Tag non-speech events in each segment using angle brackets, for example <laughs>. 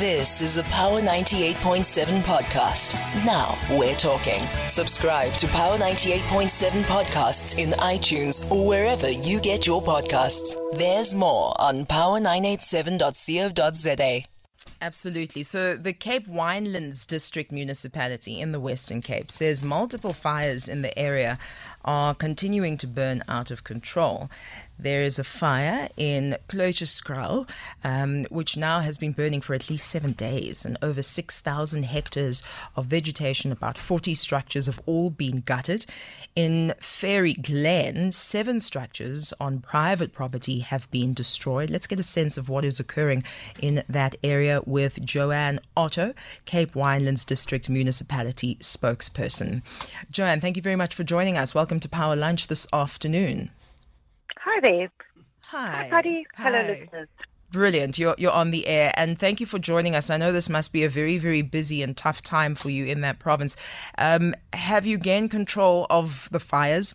This is a Power 98.7 podcast. Now we're talking. Subscribe to Power 98.7 podcasts in iTunes or wherever you get your podcasts. There's more on power987.co.za. Absolutely. So, the Cape Winelands District Municipality in the Western Cape says multiple fires in the area are continuing to burn out of control. There is a fire in Kluitjieskraal, um, which now has been burning for at least seven days, and over 6,000 hectares of vegetation, about 40 structures have all been gutted. In Fairy Glen, seven structures on private property have been destroyed. Let's get a sense of what is occurring in that area with Joanne Otto, Cape Winelands District Municipality spokesperson. Joanne, thank you very much for joining us. Welcome to Power Lunch this afternoon. Hi there. Hi. Hi, Paddy. Hello, Hi. listeners. Brilliant. You're, you're on the air. And thank you for joining us. I know this must be a very, very busy and tough time for you in that province. Um, have you gained control of the fires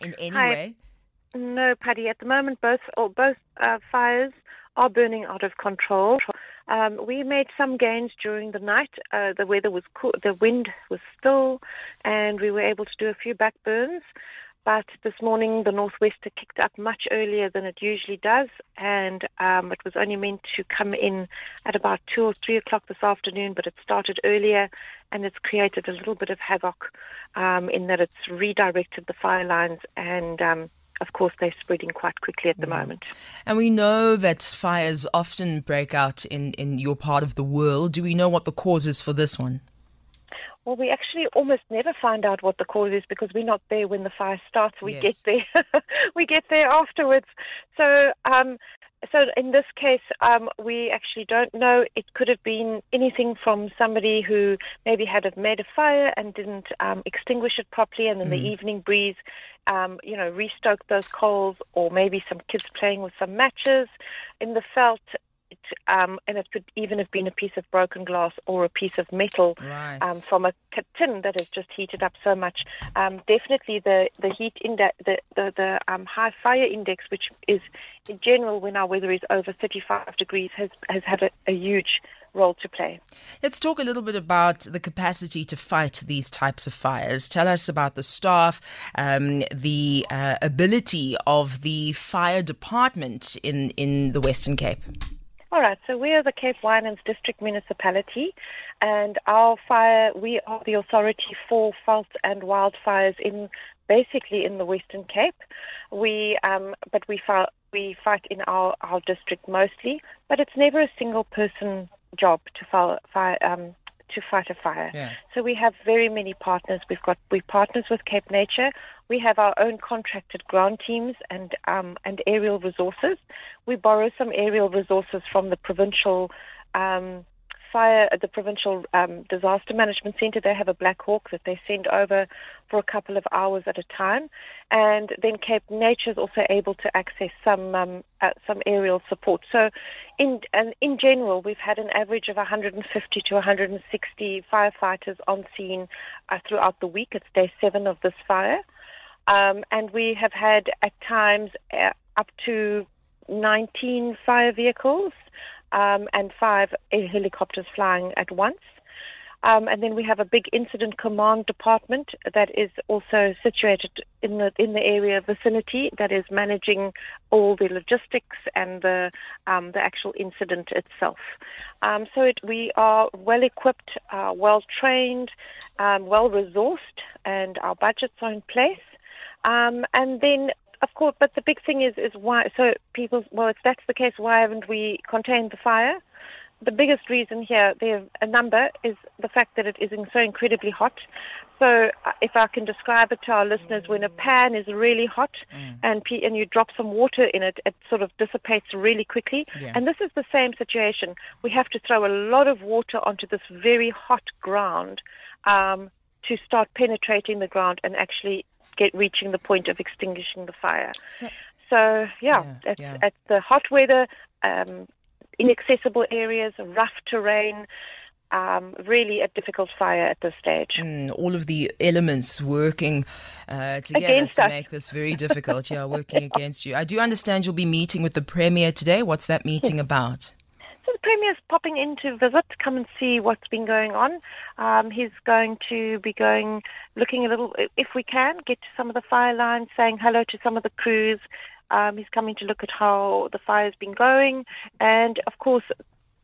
in any Hi. way? No, Paddy. At the moment, both or both uh, fires are burning out of control. Um, we made some gains during the night. Uh, the weather was cool, the wind was still, and we were able to do a few back burns. But this morning, the northwester kicked up much earlier than it usually does, and um, it was only meant to come in at about two or three o'clock this afternoon. But it started earlier, and it's created a little bit of havoc um, in that it's redirected the fire lines, and um, of course, they're spreading quite quickly at the moment. And we know that fires often break out in, in your part of the world. Do we know what the cause is for this one? Well, we actually almost never find out what the cause is because we're not there when the fire starts. We Yes. get there, <laughs> we get there afterwards. So, um, so in this case, um, we actually don't know. It could have been anything from somebody who maybe had a, made a fire and didn't um, extinguish it properly, and in the evening breeze, um, you know, restoked those coals, or maybe some kids playing with some matches in the veld. Um, and it could even have been a piece of broken glass or a piece of metal Right. um, from a tin that has just heated up so much. Um, definitely, the the heat index, the the, the um, high fire index, which is in general when our weather is over 35 degrees, has has had a, a huge role to play. Let's talk a little bit about the capacity to fight these types of fires. Tell us about the staff, um, the uh, ability of the fire department in, in the Western Cape. All right, so we are the Cape Winelands District Municipality, and our fire, we are the authority for fault and wildfires in basically in the Western Cape. We, um, but we fight, we fight in our, our district mostly, but it's never a single person job to fire, fire um, to fight a fire. Yeah. So we have very many partners. We've got we partners with Cape Nature. We have our own contracted ground teams and um, and aerial resources. We borrow some aerial resources from the provincial um, fire, at the provincial um, disaster management centre. They have a Black Hawk that they send over for a couple of hours at a time, and then Cape Nature is also able to access some um, uh, some aerial support. So, in in general, we've had an average of 150 to 160 firefighters on scene uh, throughout the week. It's day seven of this fire, um, and we have had at times uh, up to 19 fire vehicles um, and five helicopters flying at once. Um, and then we have a big incident command department that is also situated in the in the area vicinity that is managing all the logistics and the um, the actual incident itself. Um, so it, we are well equipped, uh, well trained, um, well resourced, and our budgets are in place. Um, and then, of course, but the big thing is is why. So people, well, if that's the case, why haven't we contained the fire? The biggest reason here, there a number, is the fact that it is so incredibly hot. So, uh, if I can describe it to our listeners, when a pan is really hot and pe- and you drop some water in it, it sort of dissipates really quickly. Yeah. And this is the same situation. We have to throw a lot of water onto this very hot ground um, to start penetrating the ground and actually get reaching the point of extinguishing the fire. So- So yeah, Yeah, it's, yeah. it's the hot weather, um, inaccessible areas, rough terrain, um, really a difficult fire at this stage. Mm, all of the elements working uh, together Against to us. make this very difficult. yeah, working <laughs> against you. I do understand you'll be meeting with the Premier today. What's that meeting <laughs> about? Premier's popping in to visit, come and see what's been going on. Um, he's going to be going, looking a little, if we can, get to some of the fire lines, saying hello to some of the crews. Um, he's coming to look at how the fire's been going, and of course,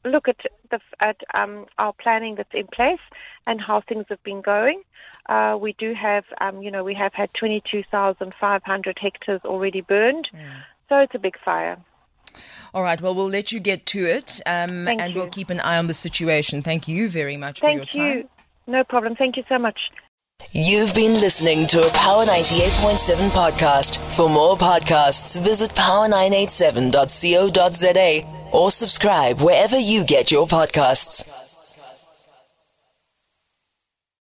look at the at um, our planning that's in place and how things have been going. Uh, we do have, um, you know, we have had 22,500 hectares already burned, mm. so it's a big fire. All right. Well, we'll let you get to it, um, and you. we'll keep an eye on the situation. Thank you very much Thank for your time. Thank you. No problem. Thank you so much. You've been listening to a Power 98.7 podcast. For more podcasts, visit power987.co.za or subscribe wherever you get your podcasts.